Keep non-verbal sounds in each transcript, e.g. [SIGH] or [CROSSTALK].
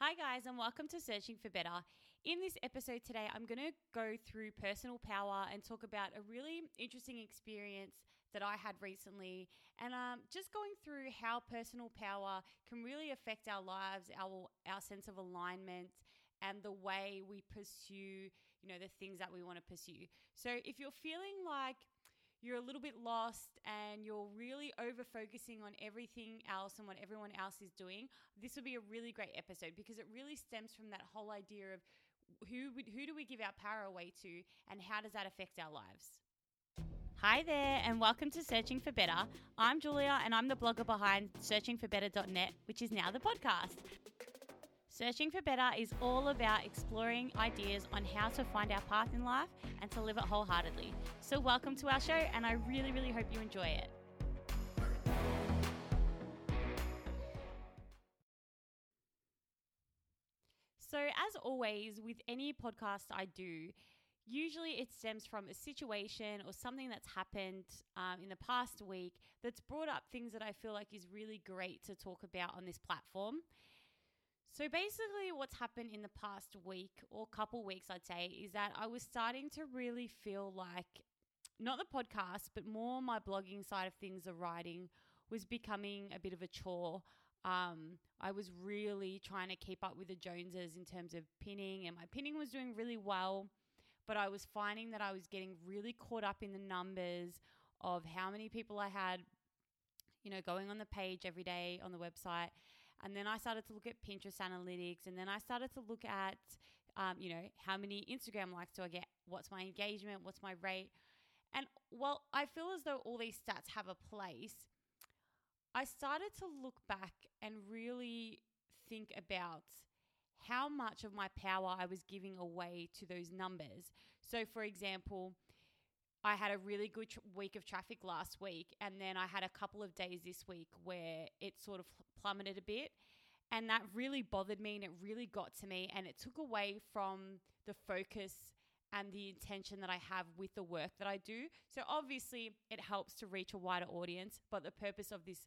Hi, guys, and welcome to Searching for Better. In this episode today, I'm going to go through personal power and talk about a really interesting experience that I had recently, and um, just going through how personal power can really affect our lives, our our sense of alignment, and the way we pursue, you know, the things that we want to pursue. So, if you're feeling like you're a little bit lost and you're really over focusing on everything else and what everyone else is doing, this will be a really great episode because it really stems from that whole idea of who who do we give our power away to and how does that affect our lives? Hi there, and welcome to Searching for Better. I'm Julia, and I'm the blogger behind searchingforbetter.net, which is now the podcast. Searching for Better is all about exploring ideas on how to find our path in life and to live it wholeheartedly. So, welcome to our show, and I really, really hope you enjoy it. So, as always, with any podcast I do, usually it stems from a situation or something that's happened um, in the past week that's brought up things that I feel like is really great to talk about on this platform. So basically, what's happened in the past week or couple weeks, I'd say, is that I was starting to really feel like not the podcast, but more my blogging side of things, the writing, was becoming a bit of a chore. Um, I was really trying to keep up with the Joneses in terms of pinning, and my pinning was doing really well. But I was finding that I was getting really caught up in the numbers of how many people I had, you know, going on the page every day on the website and then I started to look at Pinterest analytics. And then I started to look at, um, you know, how many Instagram likes do I get? What's my engagement? What's my rate? And while I feel as though all these stats have a place, I started to look back and really think about how much of my power I was giving away to those numbers. So, for example, I had a really good tr- week of traffic last week, and then I had a couple of days this week where it sort of plummeted a bit. And that really bothered me and it really got to me, and it took away from the focus and the intention that I have with the work that I do. So obviously it helps to reach a wider audience, but the purpose of this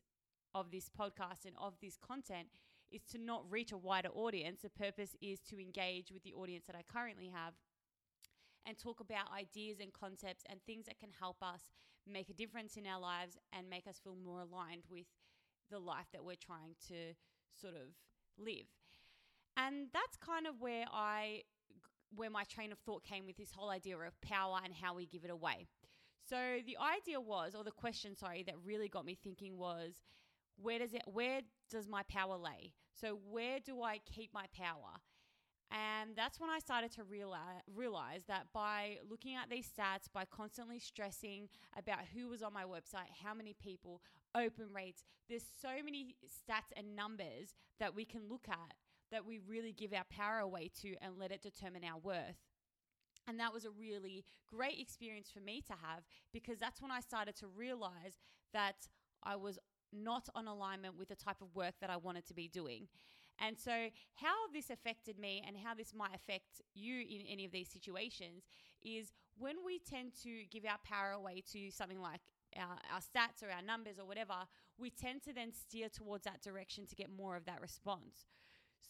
of this podcast and of this content is to not reach a wider audience. The purpose is to engage with the audience that I currently have and talk about ideas and concepts and things that can help us make a difference in our lives and make us feel more aligned with the life that we're trying to sort of live. And that's kind of where I where my train of thought came with this whole idea of power and how we give it away. So the idea was or the question sorry that really got me thinking was where does it where does my power lay? So where do I keep my power? And that's when I started to realize, realize that by looking at these stats, by constantly stressing about who was on my website, how many people, open rates, there's so many stats and numbers that we can look at that we really give our power away to and let it determine our worth. And that was a really great experience for me to have because that's when I started to realize that I was not on alignment with the type of work that I wanted to be doing. And so, how this affected me and how this might affect you in any of these situations is when we tend to give our power away to something like our, our, stats or our numbers or whatever, we tend to then steer towards that direction to get more of that response.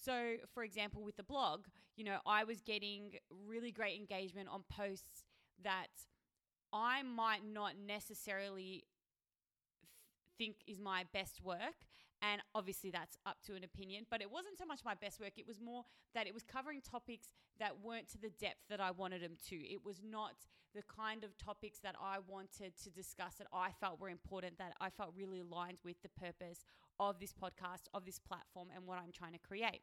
So, for example, with the blog, you know, I was getting really great engagement on posts that I might not necessarily think is my best work. And obviously, that's up to an opinion, but it wasn't so much my best work. It was more that it was covering topics that weren't to the depth that I wanted them to. It was not the kind of topics that I wanted to discuss that I felt were important, that I felt really aligned with the purpose of this podcast, of this platform, and what I'm trying to create.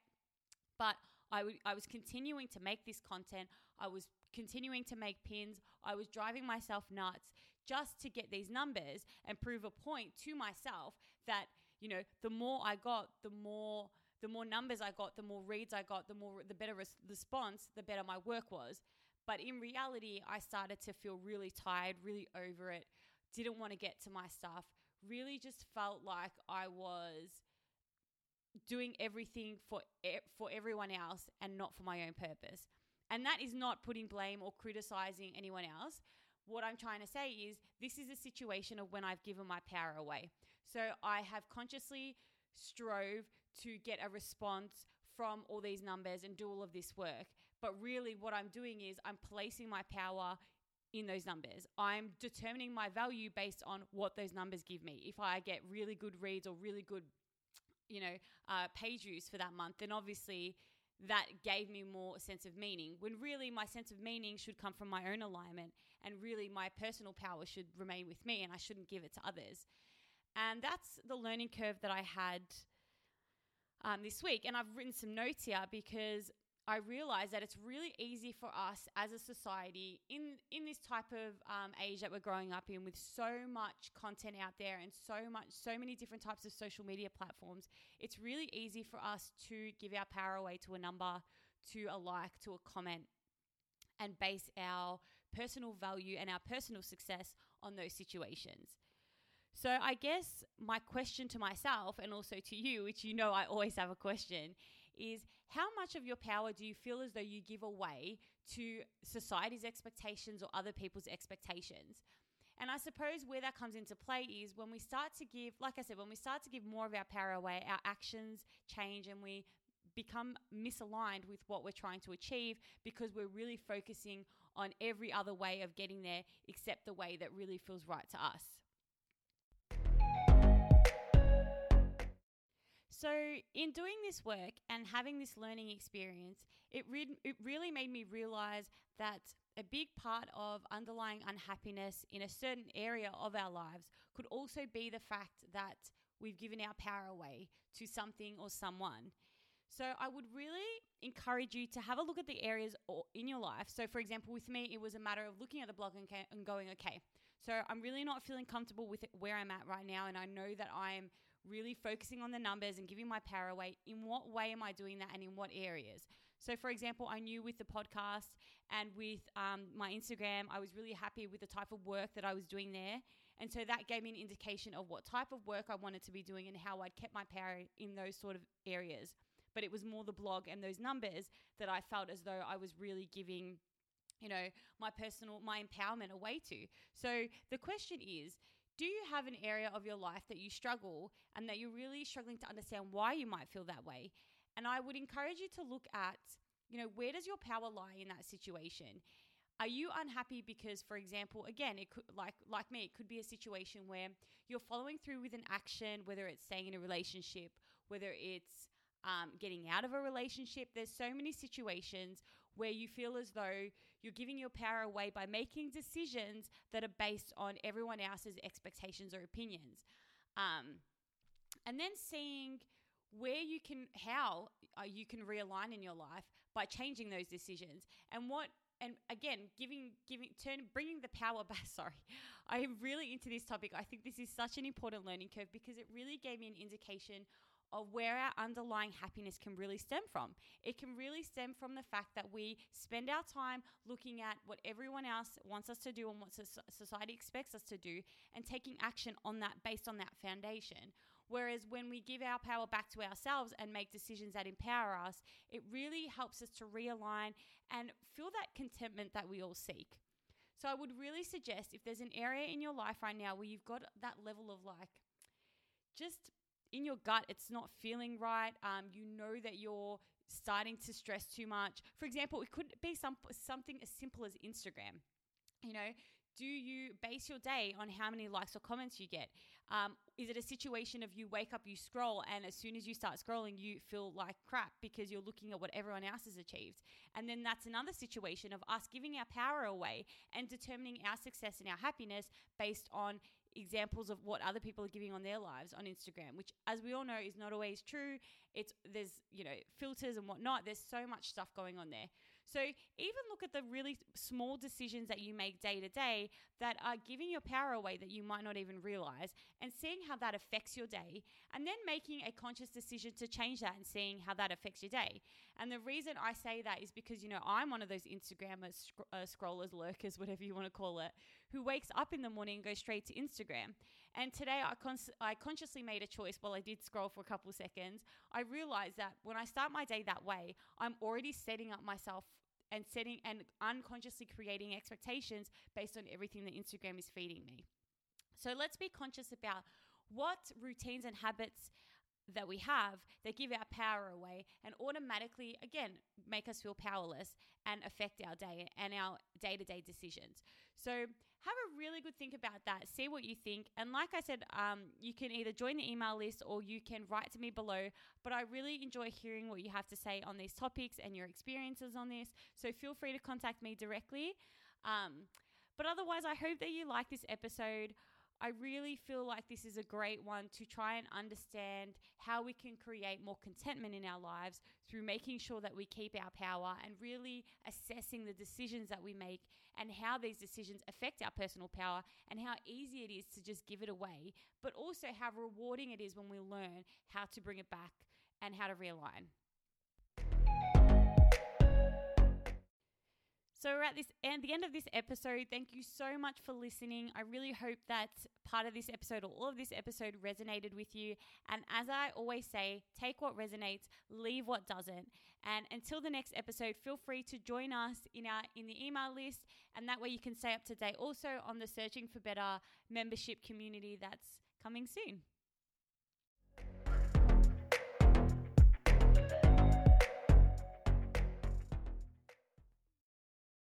But I, w- I was continuing to make this content. I was continuing to make pins. I was driving myself nuts just to get these numbers and prove a point to myself that, you know, the more I got, the more the more numbers I got, the more reads I got, the more the better res- response, the better my work was. But in reality, I started to feel really tired, really over it, didn't want to get to my stuff, really just felt like I was doing everything for for everyone else and not for my own purpose. And that is not putting blame or criticizing anyone else. What I'm trying to say is this is a situation of when I've given my power away. So I have consciously strove to get a response from all these numbers and do all of this work. But really, what I'm doing is I'm placing my power in those numbers. I'm determining my value based on what those numbers give me. If I get really good reads or really good, you know, uh, page views for that month, then obviously that gave me more sense of meaning. When really my sense of meaning should come from my own alignment, and really my personal power should remain with me, and I shouldn't give it to others. And that's the learning curve that I had um, this week. And I've written some notes here because I realize that it's really easy for us as a society in in this type of um, age that we're growing up in, with so much content out there and so much, so many different types of social media platforms. It's really easy for us to give our power away to a number, to a like, to a comment, and base our personal value and our personal success on those situations. So I guess my question to myself and also to you, which you know I always have a question, is how much of your power do you feel as though you give away to society's expectations or other people's expectations? And I suppose where that comes into play is when we start to give, like I said, when we start to give more of our power away, our actions change and we become misaligned with what we're trying to achieve because we're really focusing on every other way of getting there except the way that really feels right to us. So, in doing this work and having this learning experience, it, re- it really made me realize that a big part of underlying unhappiness in a certain area of our lives could also be the fact that we've given our power away to something or someone. So, I would really encourage you to have a look at the areas in your life. So, for example, with me, it was a matter of looking at the blog and, and going, okay, so I'm really not feeling comfortable with where I'm at right now, and I know that I'm really focusing on the numbers and giving my power away. In what way am I doing that and in what areas? So, for example, I knew with the podcast and with um, my Instagram, I was really happy with the type of work that I was doing there. And so that gave me an indication of what type of work I wanted to be doing and how I'd kept my power in those sort of areas. But it was more the blog and those numbers that I felt as though I was really giving, you know, my personal, my empowerment away to. So the question is, do you have an area of your life that you struggle and that you're really struggling to understand why you might feel that way? And I would encourage you to look at, you know, where does your power lie in that situation? Are you unhappy because, for example, again, it could like like me, it could be a situation where you're following through with an action, whether it's staying in a relationship, whether it's um, getting out of a relationship. There's so many situations where you feel as though you're giving your power away by making decisions that are based on everyone else's expectations or opinions. Um, and then seeing where you can, how uh, you can realign in your life by changing those decisions. And what and again giving giving turn bringing the power [LAUGHS] back sorry. I am really into this topic. I think this is such an important learning curve because it really gave me an indication of where our underlying happiness can really stem from. It can really stem from the fact that we spend our time looking at what everyone else wants us to do and what society expects us to do and taking action on that based on that foundation. Whereas when we give our power back to ourselves and make decisions that empower us, it really helps us to realign and feel that contentment that we all seek. So I would really suggest if there's an area in your life right now where you've got that level of like, just in your gut, it's not feeling right. Um, you know that you're starting to stress too much. For example, it could be some something as simple as Instagram. You know, do you base your day on how many likes or comments you get? Um, is it a situation of you wake up, you scroll, and as soon as you start scrolling, you feel like crap because you're looking at what everyone else has achieved? And then that's another situation of us giving our power away and determining our success and our happiness based on examples of what other people are giving on their lives on Instagram, which, as we all know, is not always true. It's there's you know filters and whatnot. There's so much stuff going on there. So even look at the really small decisions that you make day to day that are giving your power away that you might not even realize and seeing how that affects your day and then making a conscious decision to change that and seeing how that affects your day. And the reason I say that is because, you know, I'm one of those Instagrammers, sc- uh, scrollers, lurkers, [LAUGHS] whatever you want to call it, who wakes up in the morning and goes straight to Instagram. And today I, cons- I consciously made a choice while I did scroll for a couple seconds. I realized that when I start my day that way, I'm already setting up myself and setting and unconsciously creating expectations based on everything that Instagram is feeding me. So let's be conscious about what routines and habits that we have that give our power away and automatically, again, make us feel powerless and affect our day and our day to day decisions. So, have a really good think about that. See what you think. And like I said, um, you can either join the email list or you can write to me below. But I really enjoy hearing what you have to say on these topics and your experiences on this. So, feel free to contact me directly. Um, but otherwise, I hope that you like this episode. I really feel like this is a great one to try and understand how we can create more contentment in our lives through making sure that we keep our power and really assessing the decisions that we make and how these decisions affect our personal power and how easy it is to just give it away, but also how rewarding it is when we learn how to bring it back and how to realign. So we're at this and the end of this episode. Thank you so much for listening. I really hope that part of this episode or all of this episode resonated with you. And as I always say, take what resonates, leave what doesn't. And until the next episode, feel free to join us in our in the email list, and that way you can stay up to date also on the Searching for Better membership community that's coming soon.